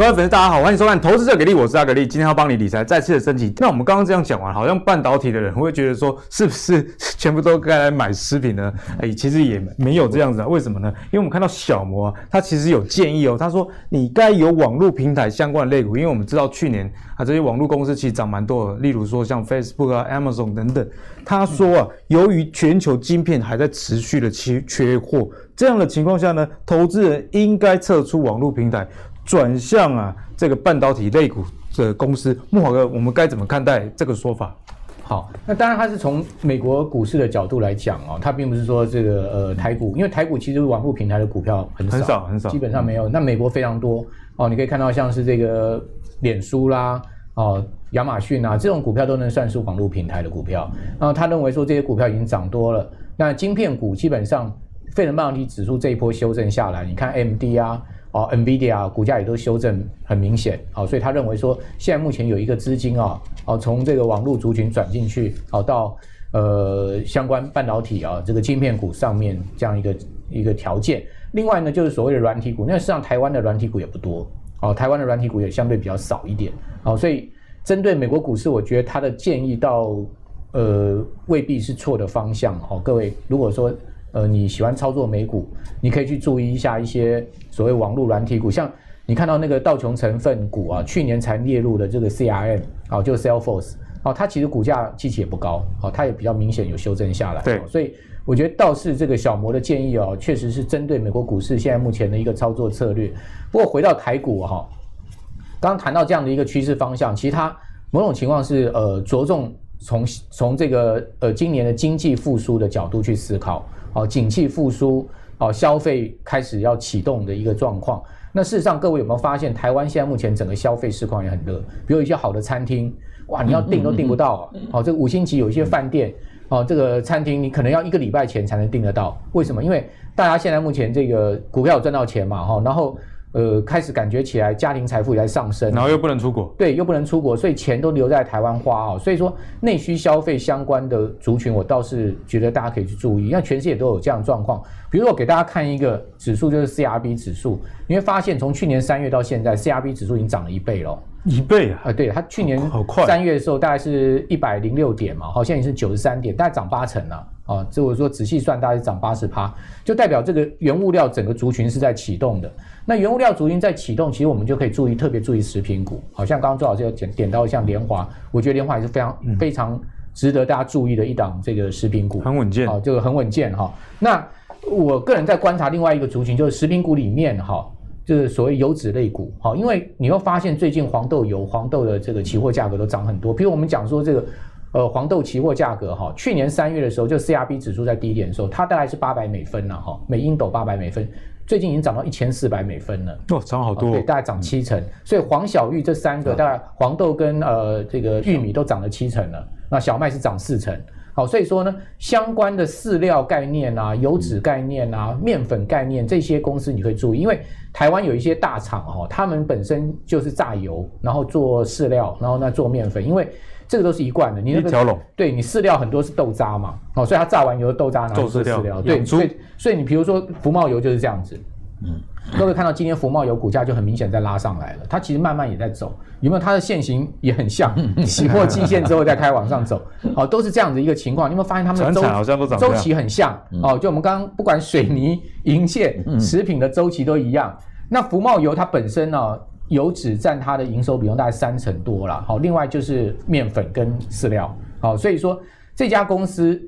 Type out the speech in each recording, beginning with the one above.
各位粉丝，大家好，欢迎收看《投资者给力》，我是阿格力，今天要帮你理财再次的升级。那我们刚刚这样讲完，好像半导体的人会觉得说，是不是全部都该来买食品呢？哎，其实也没有这样子啊。为什么呢？因为我们看到小摩啊，他其实有建议哦，他说你该有网络平台相关的类股，因为我们知道去年啊这些网络公司其实涨蛮多的，例如说像 Facebook 啊、Amazon 等等。他说啊，由于全球晶片还在持续的缺缺货，这样的情况下呢，投资人应该撤出网络平台。转向啊，这个半导体类股的公司，木华哥，我们该怎么看待这个说法？好，那当然它是从美国股市的角度来讲哦，它并不是说这个呃台股，因为台股其实网络平台的股票很少很少很少，基本上没有。那美国非常多哦，你可以看到像是这个脸书啦，哦亚马逊啊这种股票都能算是网络平台的股票。然后他认为说这些股票已经涨多了，那晶片股基本上费城半导体指数这一波修正下来，你看 AMD 啊。哦，NVIDIA 股价也都修正很明显，哦，所以他认为说，现在目前有一个资金啊，哦，从这个网络族群转进去，哦，到呃相关半导体啊这个晶片股上面这样一个一个条件。另外呢，就是所谓的软体股，那实际上台湾的软体股也不多，哦，台湾的软体股也相对比较少一点，哦，所以针对美国股市，我觉得他的建议到呃未必是错的方向，哦，各位如果说。呃，你喜欢操作美股，你可以去注意一下一些所谓网络软体股，像你看到那个道琼成分股啊，去年才列入的这个 CRM 啊，就 Salesforce 啊，它其实股价基期也不高啊，它也比较明显有修正下来。对，所以我觉得倒是这个小摩的建议哦，确实是针对美国股市现在目前的一个操作策略。不过回到台股哈，刚刚谈到这样的一个趋势方向，其实它某种情况是呃着重从从这个呃今年的经济复苏的角度去思考。哦，景气复苏，哦，消费开始要启动的一个状况。那事实上，各位有没有发现，台湾现在目前整个消费市况也很热？比如一些好的餐厅，哇，你要订都订不到。啊哦，这个五星级有一些饭店，哦，这个餐厅你可能要一个礼拜前才能订得到。为什么？因为大家现在目前这个股票有赚到钱嘛，哈，然后。呃，开始感觉起来家庭财富也在上升，然后又不能出国，对，又不能出国，所以钱都留在台湾花哦。所以说内需消费相关的族群，我倒是觉得大家可以去注意，因为全世界都有这样的状况。比如说我给大家看一个指数，就是 CRB 指数，你会发现从去年三月到现在，CRB 指数已经涨了一倍了，一倍啊！啊，对，它去年三月的时候大概是一百零六点嘛，好，现在已经是九十三点，大概涨八成了。啊，这我说仔细算，大概是涨八十趴，就代表这个原物料整个族群是在启动的。那原物料族群在启动，其实我们就可以注意，特别注意食品股。好像刚刚周老师有点点到像联华，我觉得联华也是非常、嗯、非常值得大家注意的一档这个食品股，很稳健。好，这个很稳健哈。那我个人在观察另外一个族群，就是食品股里面哈，就是所谓油脂类股。好，因为你会发现最近黄豆油、黄豆的这个期货价格都涨很多。比如我们讲说这个。呃，黄豆期货价格哈，去年三月的时候，就 CRB 指数在低点的时候，它大概是八百美分了哈，每英斗八百美分，最近已经涨到一千四百美分了，哦，涨好多，哦，对，大概涨七成。所以黄小玉这三个，大概黄豆跟呃这个玉米都涨了七成了，那小麦是涨四成。好，所以说呢，相关的饲料概念啊、油脂概念啊、面粉概念这些公司你可以注意，因为台湾有一些大厂哈，他们本身就是榨油，然后做饲料，然后呢做面粉，因为。这个都是一贯的，你那个对你饲料很多是豆渣嘛，哦，所以它榨完油豆渣然后做饲料，对，所以所以你比如说福茂油就是这样子，嗯，各位看到今天福茂油股价就很明显在拉上来了，它其实慢慢也在走，有没有？它的线形也很像，洗破季线之后再开往上走，哦，都是这样子一个情况。你有没有发现它们的周周期很像？哦，就我们刚刚不管水泥、银线、食品的周期都一样。那福茂油它本身呢？油脂占它的营收比重大概三成多了，好，另外就是面粉跟饲料，好，所以说这家公司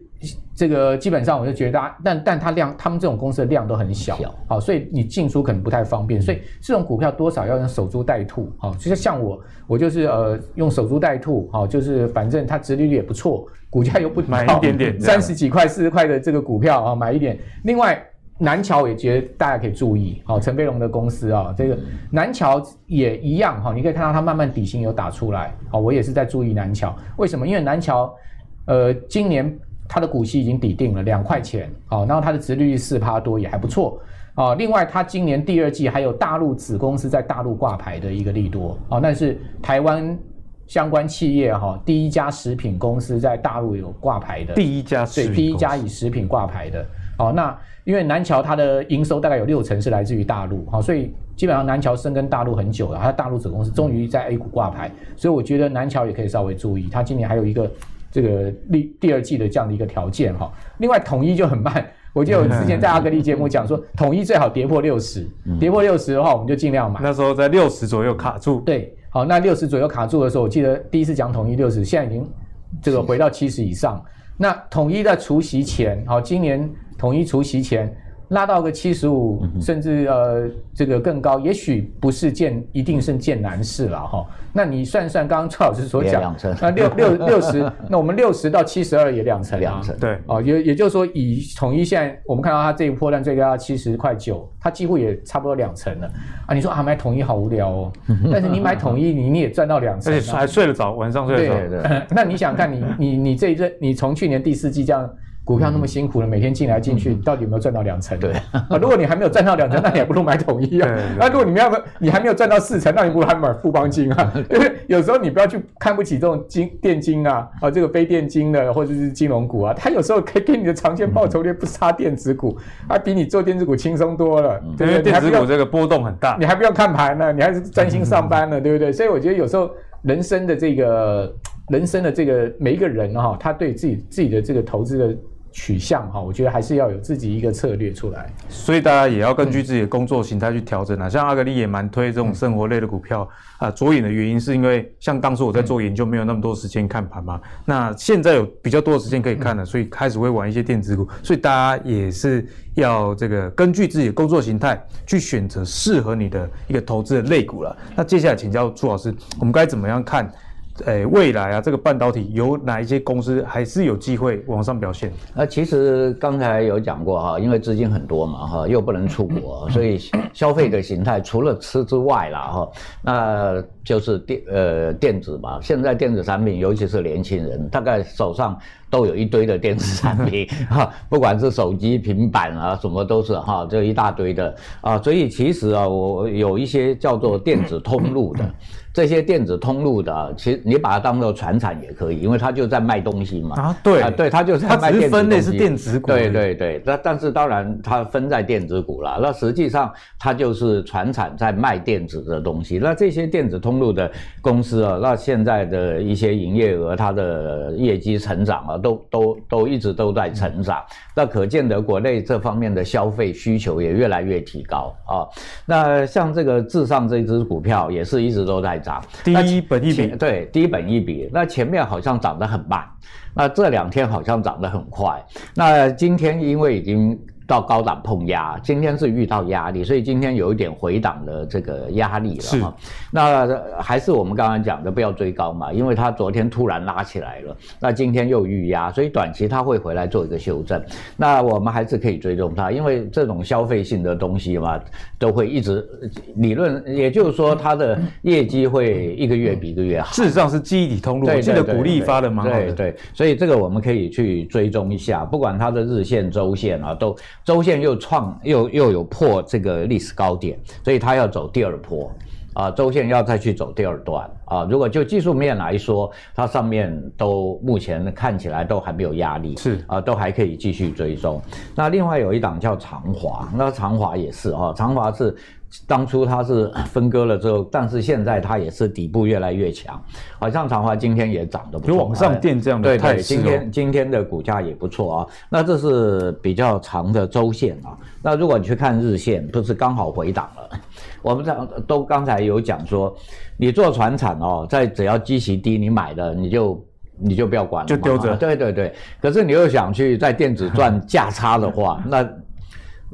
这个基本上我就觉得，但但它量，他们这种公司的量都很小，好，所以你进出可能不太方便，所以这种股票多少要用守株待兔，好，就像我，我就是呃用守株待兔，好，就是反正它殖利率也不错，股价又不买一点点三十几块、四十块的这个股票啊，买一点，另外。南桥也觉得大家可以注意，好，陈飞龙的公司啊，这个南桥也一样哈，你可以看到它慢慢底薪有打出来，好，我也是在注意南桥，为什么？因为南桥，呃，今年它的股息已经抵定了两块钱，好，然后它的殖利率四趴多也还不错，啊，另外它今年第二季还有大陆子公司在大陆挂牌的一个利多，啊，那是台湾相关企业哈第一家食品公司在大陆有挂牌的，第一家对，第一家以食品挂牌的，好，那。因为南桥它的营收大概有六成是来自于大陆，好，所以基本上南桥深耕大陆很久了，它大陆子公司终于在 A 股挂牌，所以我觉得南桥也可以稍微注意，它今年还有一个这个第第二季的这样的一个条件哈。另外统一就很慢，我记得我之前在阿格力节目讲说，统一最好跌破六十，跌破六十的话我们就尽量买。那时候在六十左右卡住。对，好，那六十左右卡住的时候，我记得第一次讲统一六十，现在已经这个回到七十以上。那统一在除夕前，好，今年统一除息前。拉到个七十五，甚至呃这个更高，也许不是件一定是件难事了哈。那你算算，刚刚蔡老师所讲，那六六六十，那我们六十到七十二也两成，两成，对，哦，也也就是说，以统一现在我们看到它这一波段最高七十块九，它几乎也差不多两成了啊。你说啊买统一好无聊哦，但是你买统一你你也赚到两成，而且还睡得着，晚上睡得着。对对。那你想看你你你这一阵，你从去年第四季这样。股票那么辛苦了，每天进来进去，到底有没有赚到两成？对啊，如果你还没有赚到两成，那你还不如买统一啊。那如果你没有，你还没有赚到四成，那你不如还买富邦金啊。因为有时候你不要去看不起这种金电金啊，啊，这个非电金的或者是金融股啊，它有时候可以给你的长线报酬率不差电子股，它比你做电子股轻松多了。因为电子股这个波动很大，你还不用看盘呢，你还是专心上班呢，对不对？所以我觉得有时候人生的这个人生的这个每一个人哈，他对自己自己的这个投资的。取向哈，我觉得还是要有自己一个策略出来，所以大家也要根据自己的工作形态去调整啊。像阿格力也蛮推这种生活类的股票啊。着眼的原因是因为像当初我在做研究，没有那么多时间看盘嘛。那现在有比较多的时间可以看了，所以开始会玩一些电子股。所以大家也是要这个根据自己的工作形态去选择适合你的一个投资的类股了。那接下来请教朱老师，我们该怎么样看？诶，未来啊，这个半导体有哪一些公司还是有机会往上表现？那其实刚才有讲过哈，因为资金很多嘛哈，又不能出国，所以消费的形态除了吃之外啦哈，那就是电呃电子嘛。现在电子产品，尤其是年轻人，大概手上都有一堆的电子产品 哈，不管是手机、平板啊，什么都是哈，就一大堆的啊。所以其实啊，我有一些叫做电子通路的。这些电子通路的，其实你把它当做传产也可以，因为它就在卖东西嘛。啊，对，啊、对，它就是在卖电子东西。它只是分类是电子股。对对对，那但是当然它分在电子股了。那实际上它就是传产在卖电子的东西。那这些电子通路的公司啊，那现在的一些营业额，它的业绩成长啊，都都都一直都在成长。嗯、那可见得国内这方面的消费需求也越来越提高啊。那像这个至上这支股票也是一直都在。涨低本一比，对，低本一比，那前面好像涨得很慢，那这两天好像涨得很快，那今天因为已经。到高档碰压，今天是遇到压力，所以今天有一点回档的这个压力了那还是我们刚刚讲的，不要追高嘛，因为它昨天突然拉起来了，那今天又遇压，所以短期它会回来做一个修正。那我们还是可以追踪它，因为这种消费性的东西嘛，都会一直理论，也就是说它的业绩会一个月比一个月好。事实上是记忆体通路，我记得股利发的蛮好的。对，对对，所以这个我们可以去追踪一下，不管它的日线、周线啊都。周线又创又又有破这个历史高点，所以它要走第二波。啊，周线要再去走第二段啊。如果就技术面来说，它上面都目前看起来都还没有压力，是啊，都还可以继续追踪。那另外有一档叫长华，那长华也是啊，长华是。当初它是分割了之后，但是现在它也是底部越来越强，好像长华今天也涨得不错，就往上垫这样的态势。对对，今天今天的股价也不错啊。那这是比较长的周线啊。那如果你去看日线，不是刚好回档了？我们这都刚才有讲说，你做传产哦，在只要基期低，你买的你就你就不要管了，就丢着。对对对。可是你又想去在电子赚价差的话，那。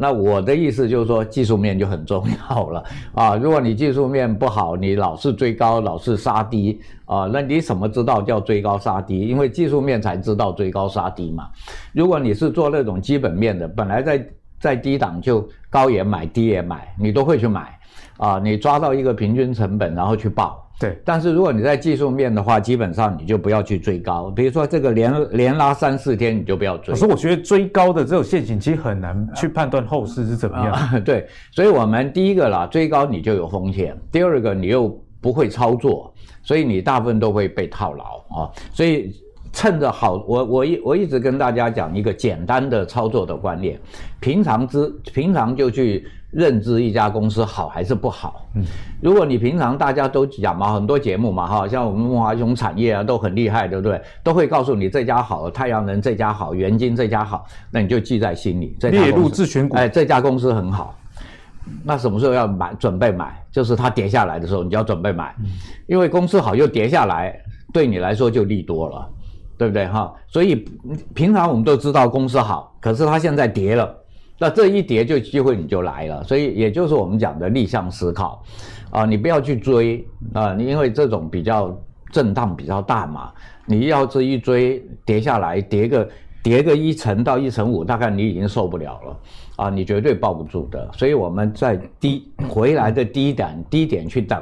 那我的意思就是说，技术面就很重要了啊！如果你技术面不好，你老是追高，老是杀低啊，那你怎么知道叫追高杀低？因为技术面才知道追高杀低嘛。如果你是做那种基本面的，本来在在低档就高也买，低也买，你都会去买啊。你抓到一个平均成本，然后去报。对，但是如果你在技术面的话，基本上你就不要去追高。比如说这个连连拉三四天，你就不要追。可是我觉得追高的这种陷阱，其实很难去判断后市是怎么样。啊，对，所以我们第一个啦，追高你就有风险；第二个你又不会操作，所以你大部分都会被套牢啊。所以趁着好，我我一我一直跟大家讲一个简单的操作的观念，平常之平常就去认知一家公司好还是不好。嗯，如果你平常大家都讲嘛，很多节目嘛，哈，像我们梦华雄产业啊都很厉害，对不对？都会告诉你这家好，太阳能这家好，元晶这家好，那你就记在心里。这列入自选股，哎，这家公司很好。那什么时候要买？准备买，就是它跌下来的时候，你就要准备买，因为公司好又跌下来，对你来说就利多了，对不对哈？所以平常我们都知道公司好，可是它现在跌了，那这一跌就机会你就来了，所以也就是我们讲的逆向思考，啊，你不要去追啊，你因为这种比较震荡比较大嘛，你要这一追跌下来，跌个跌个一成到一成五，大概你已经受不了了。啊，你绝对抱不住的，所以我们在低回来的低点低点去等。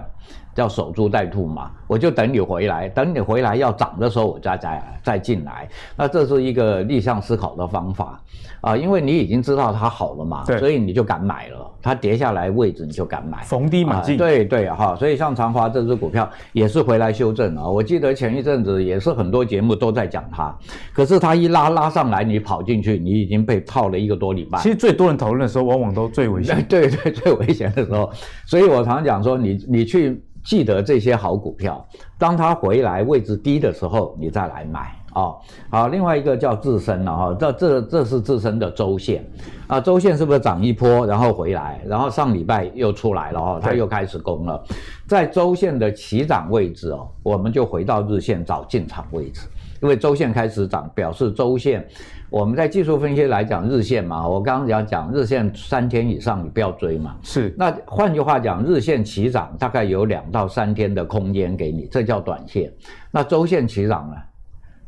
叫守株待兔嘛，我就等你回来，等你回来要涨的时候，我再再再进来。那这是一个逆向思考的方法啊，因为你已经知道它好了嘛，所以你就敢买了。它跌下来位置你就敢买，逢低买进。啊、对对哈，所以像长华这只股票也是回来修正啊。我记得前一阵子也是很多节目都在讲它，可是它一拉拉上来，你跑进去，你已经被套了一个多礼拜。其实最多人讨论的时候，往往都最危险。对对，最危险的时候。所以我常讲说，你你去。记得这些好股票，当它回来位置低的时候，你再来买啊、哦。好，另外一个叫自身了哈，这这这是自身的周线。啊，周线是不是涨一波，然后回来，然后上礼拜又出来了哈，它又开始攻了，在周线的起涨位置哦，我们就回到日线找进场位置，因为周线开始涨，表示周线。我们在技术分析来讲日线嘛，我刚刚讲讲日线三天以上你不要追嘛。是。那换句话讲，日线起涨大概有两到三天的空间给你，这叫短线。那周线起涨呢？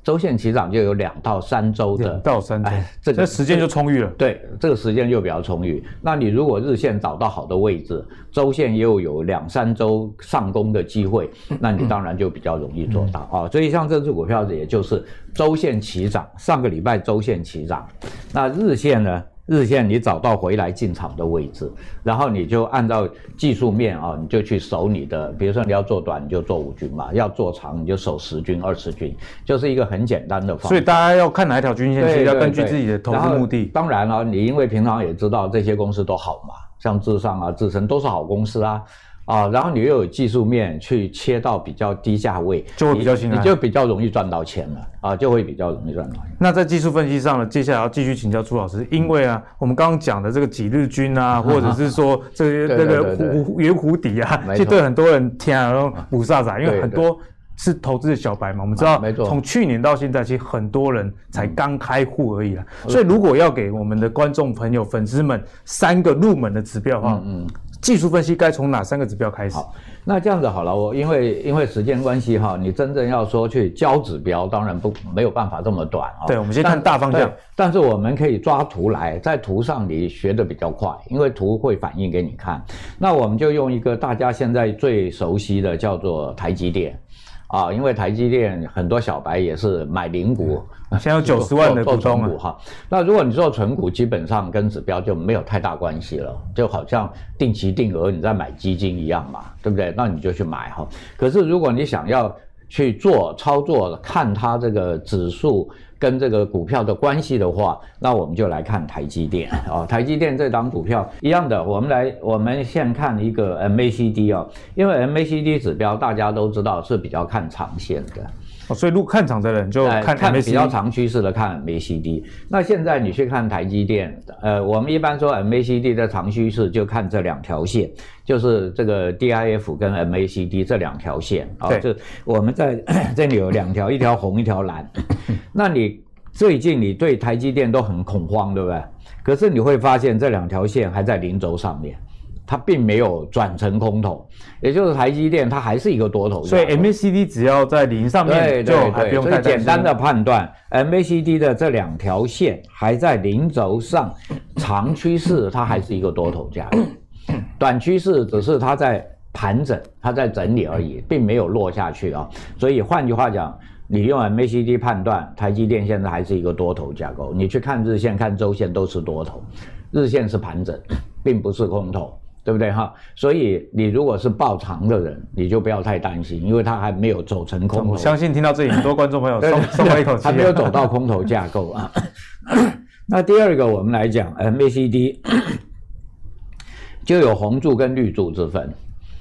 周线起涨就有两到三周的，两到三周，哎，这个时间就充裕了。对，这个时间就比较充裕。那你如果日线找到好的位置，周线又有两三周上攻的机会，那你当然就比较容易做到啊、嗯哦。所以像这只股票，也就是周线起涨，上个礼拜周线起涨，那日线呢？日线你找到回来进场的位置，然后你就按照技术面啊，你就去守你的，比如说你要做短，你就做五均嘛；要做长，你就守十均、二十均，就是一个很简单的方法。所以大家要看哪一条均线，其实要根据自己的投资目的。当然了、啊，你因为平常也知道这些公司都好嘛，像智尚啊、智深都是好公司啊。啊，然后你又有技术面去切到比较低价位，就会比较轻，你就比较容易赚到钱了啊，就会比较容易赚到钱。那在技术分析上呢，接下来要继续请教朱老师，因为啊，我们刚刚讲的这个几日均啊，或者是说这些那个弧圆弧底啊，其实对很多人天啊都五煞煞，因为很多是投资的小白嘛，我们知道，从去年到现在，其实很多人才刚开户而已啦。所以如果要给我们的观众朋友、粉丝们三个入门的指标的话，嗯。技术分析该从哪三个指标开始？好，那这样子好了，我因为因为时间关系哈，你真正要说去教指标，当然不没有办法这么短啊。对，我们先看大方向。但是我们可以抓图来，在图上你学的比较快，因为图会反映给你看。那我们就用一个大家现在最熟悉的叫做台积电。啊，因为台积电很多小白也是买零股，现在有九十万的股东哈。那如果你做存股，基本上跟指标就没有太大关系了，就好像定期定额你在买基金一样嘛，对不对？那你就去买哈。可是如果你想要去做操作，看它这个指数。跟这个股票的关系的话，那我们就来看台积电 哦。台积电这档股票一样的，我们来，我们先看一个 MACD 哦，因为 MACD 指标大家都知道是比较看长线的。哦，所以如果看长的人就看看比较长趋势的看 MACD。那现在你去看台积电，呃，我们一般说 MACD 的长趋势就看这两条线，就是这个 DIF 跟 MACD 这两条线啊。就我们在 这里有两条，一条红，一条蓝。那你最近你对台积电都很恐慌，对不对？可是你会发现这两条线还在零轴上面。它并没有转成空头，也就是台积电它还是一个多头，所以 MACD 只要在零上面就还不用太简单的判断，MACD 的这两条线还在零轴上，长趋势它还是一个多头价，短趋势只是它在盘整，它在整理而已，并没有落下去啊。所以换句话讲，你用 MACD 判断台积电现在还是一个多头架构，你去看日线、看周线都是多头，日线是盘整，并不是空头。对不对哈？所以你如果是抱长的人，你就不要太担心，因为它还没有走成空头。我相信听到这里，很多观众朋友 松松了一口气，还没有走到空头架构啊。那第二个，我们来讲 MACD，就有红柱跟绿柱之分。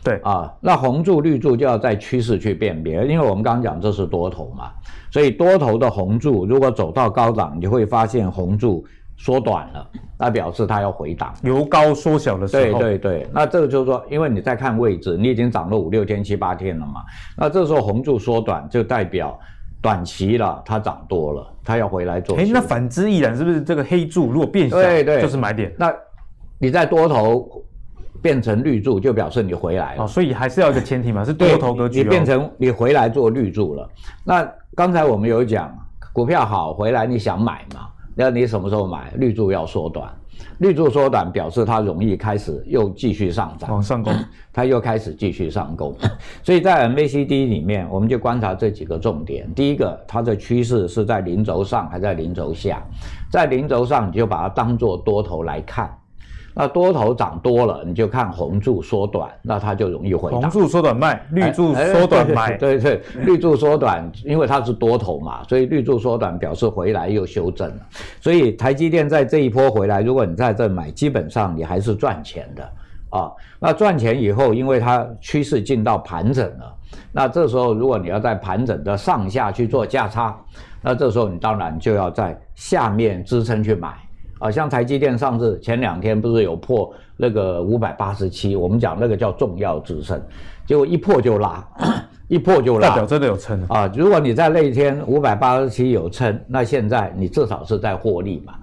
对啊，那红柱绿柱就要在趋势去辨别，因为我们刚刚讲这是多头嘛，所以多头的红柱如果走到高档，你就会发现红柱缩短了，那表示它要回档，由高缩小的时候。对对对，那这个就是说，因为你在看位置，你已经涨了五六天、七八天了嘛，那这时候红柱缩短就代表短期了，它涨多了，它要回来做。哎，那反之亦然，是不是这个黑柱如果变小，对对，就是买点？那你在多头。变成绿柱就表示你回来了，哦，所以还是要一个前提嘛，是多头格局，哦。你变成你回来做绿柱了。那刚才我们有讲，股票好回来你想买嘛？那你什么时候买？绿柱要缩短，绿柱缩短表示它容易开始又继续上涨，往上攻，它又开始继续上攻。所以在 MACD 里面，我们就观察这几个重点。第一个，它的趋势是在零轴上还是在零轴下？在零轴上，你就把它当做多头来看。那多头涨多了，你就看红柱缩短，那它就容易回档。红柱缩短卖，绿柱缩短买。哎、对，对对，绿柱缩短，因为它是多头嘛，所以绿柱缩短表示回来又修正了。所以台积电在这一波回来，如果你在这买，基本上你还是赚钱的啊。那赚钱以后，因为它趋势进到盘整了，那这时候如果你要在盘整的上下去做价差，那这时候你当然就要在下面支撑去买。啊，像台积电上市前两天不是有破那个五百八十七，我们讲那个叫重要支撑，结果一破就拉，一破就拉，代表真的有撑啊！如果你在那一天五百八十七有撑，那现在你至少是在获利嘛，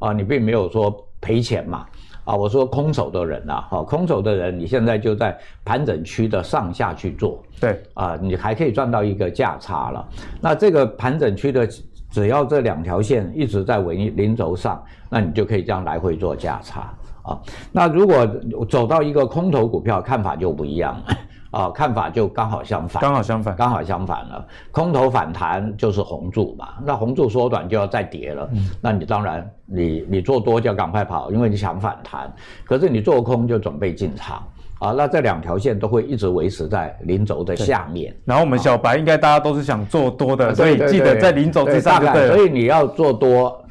啊，你并没有说赔钱嘛，啊，我说空手的人啊，哈，空手的人你现在就在盘整区的上下去做，对，啊，你还可以赚到一个价差了。那这个盘整区的。只要这两条线一直在零零轴上，那你就可以这样来回做价差啊。那如果走到一个空头股票，看法就不一样了 啊，看法就刚好相反，刚好相反，刚好相反了。空头反弹就是红柱嘛，那红柱缩短就要再跌了，嗯、那你当然你你做多就要赶快跑，因为你想反弹，可是你做空就准备进场。啊，那这两条线都会一直维持在零轴的下面。然后我们小白应该大家都是想做多的，所以记得在零轴之上对。对，所以你要做多，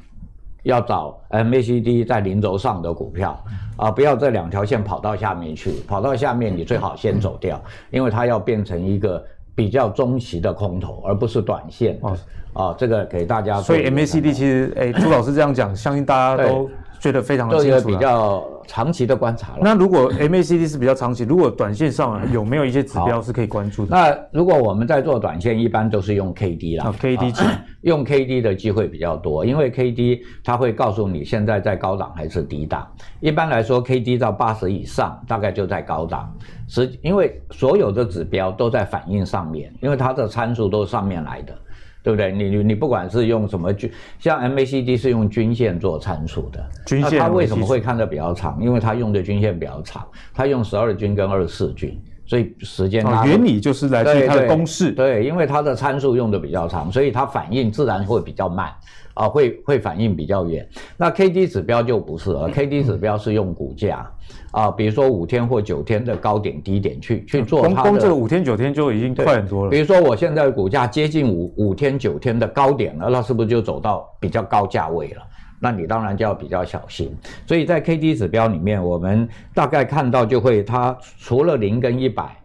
要找 MACD 在零轴上的股票啊，不要这两条线跑到下面去，跑到下面你最好先走掉，因为它要变成一个比较中期的空头，而不是短线。哦，啊，这个给大家。所以 MACD 其实，哎，朱老师这样讲，相信大家都。觉得非常的清楚，比较长期的观察了。那如果 MACD 是比较长期，如果短线上有没有一些指标是可以关注的？那如果我们在做短线，一般都是用 KD 啦。KD 值 用 KD 的机会比较多，因为 KD 它会告诉你现在在高档还是低档。一般来说，KD 到八十以上，大概就在高档。是，因为所有的指标都在反应上面，因为它的参数都是上面来的。对不对？你你你不管是用什么均，像 MACD 是用均线做参数的，均线它为什么会看得比较长？因为它用的均线比较长，它用十二均跟二十四均，所以时间它、哦、原理就是来自于它的公式。对，对，因为它的参数用的比较长，所以它反应自然会比较慢啊，会会反应比较远。那 KD 指标就不是了，KD 指标是用股价。啊，比如说五天或九天的高点低点去去做它的，光这个五天九天就已经快很多了。比如说我现在股价接近五五天九天的高点了，那是不是就走到比较高价位了？那你当然就要比较小心。所以在 K D 指标里面，我们大概看到就会，它除了零跟一百，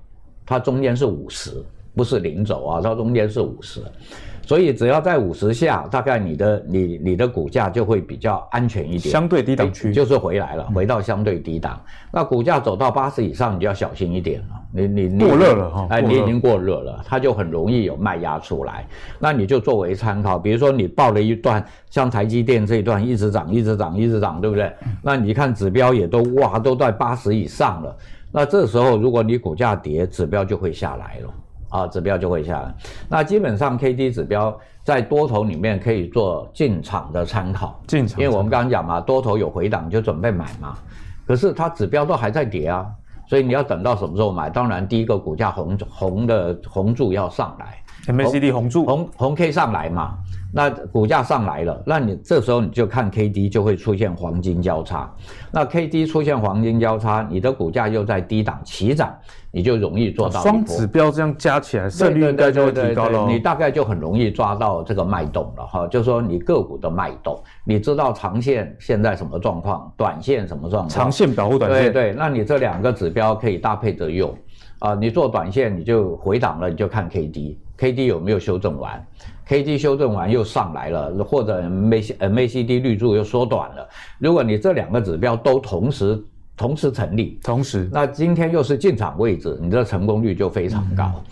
它中间是五十，不是零轴啊，它中间是五十。所以只要在五十下，大概你的你你的股价就会比较安全一点，相对低档区就是回来了，回到相对低档。嗯、那股价走到八十以上，你就要小心一点了。你你你过热了哈，哎，你已经过热了，它就很容易有卖压出来。那你就作为参考，比如说你报了一段像台积电这一段一直涨，一直涨，一直涨，对不对？那你看指标也都哇都在八十以上了。那这时候如果你股价跌，指标就会下来了。啊，指标就会下来。那基本上 K D 指标在多头里面可以做进场的参考。进场，因为我们刚刚讲嘛，多头有回档就准备买嘛。可是它指标都还在跌啊，所以你要等到什么时候买？当然，第一个股价红红的红柱要上来，M A C D 红柱，红红 K 上来嘛。那股价上来了，那你这时候你就看 K D 就会出现黄金交叉，那 K D 出现黄金交叉，你的股价又在低档起涨，你就容易做到双指标这样加起来，胜率应该就会提高了。你大概就很容易抓到这个脉动了哈，就是说你个股的脉动，你知道长线现在什么状况，短线什么状况，长线保护短线，对对，那你这两个指标可以搭配着用。啊，你做短线你就回档了，你就看 K D，K D 有没有修正完。K D 修正完又上来了，或者 M A C M A C D 绿柱又缩短了。如果你这两个指标都同时同时成立，同时，那今天又是进场位置，你的成功率就非常高。嗯、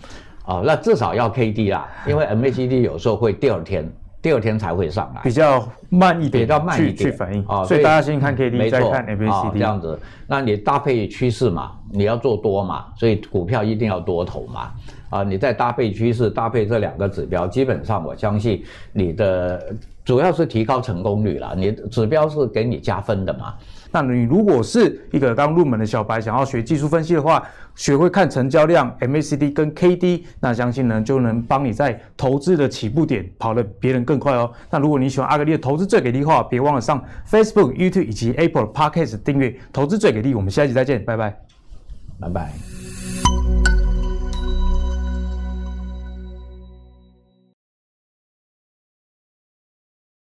哦，那至少要 K D 啦，因为 M A C D 有时候会第二天，第二天才会上来，比较慢一点，比较慢一点去反应啊、哦。所以大家先看 K D，再看 A B C D、哦、这样子。那你搭配趋势嘛，你要做多嘛，所以股票一定要多头嘛。啊，你再搭配趋势，搭配这两个指标，基本上我相信你的主要是提高成功率了。你指标是给你加分的嘛？那你如果是一个刚入门的小白，想要学技术分析的话，学会看成交量、MACD 跟 KD，那相信呢就能帮你在投资的起步点跑得别人更快哦。那如果你喜欢阿格力的投资最给力的话，别忘了上 Facebook、YouTube 以及 Apple Podcast 订阅投资最给力。我们下一集再见，拜拜，拜拜。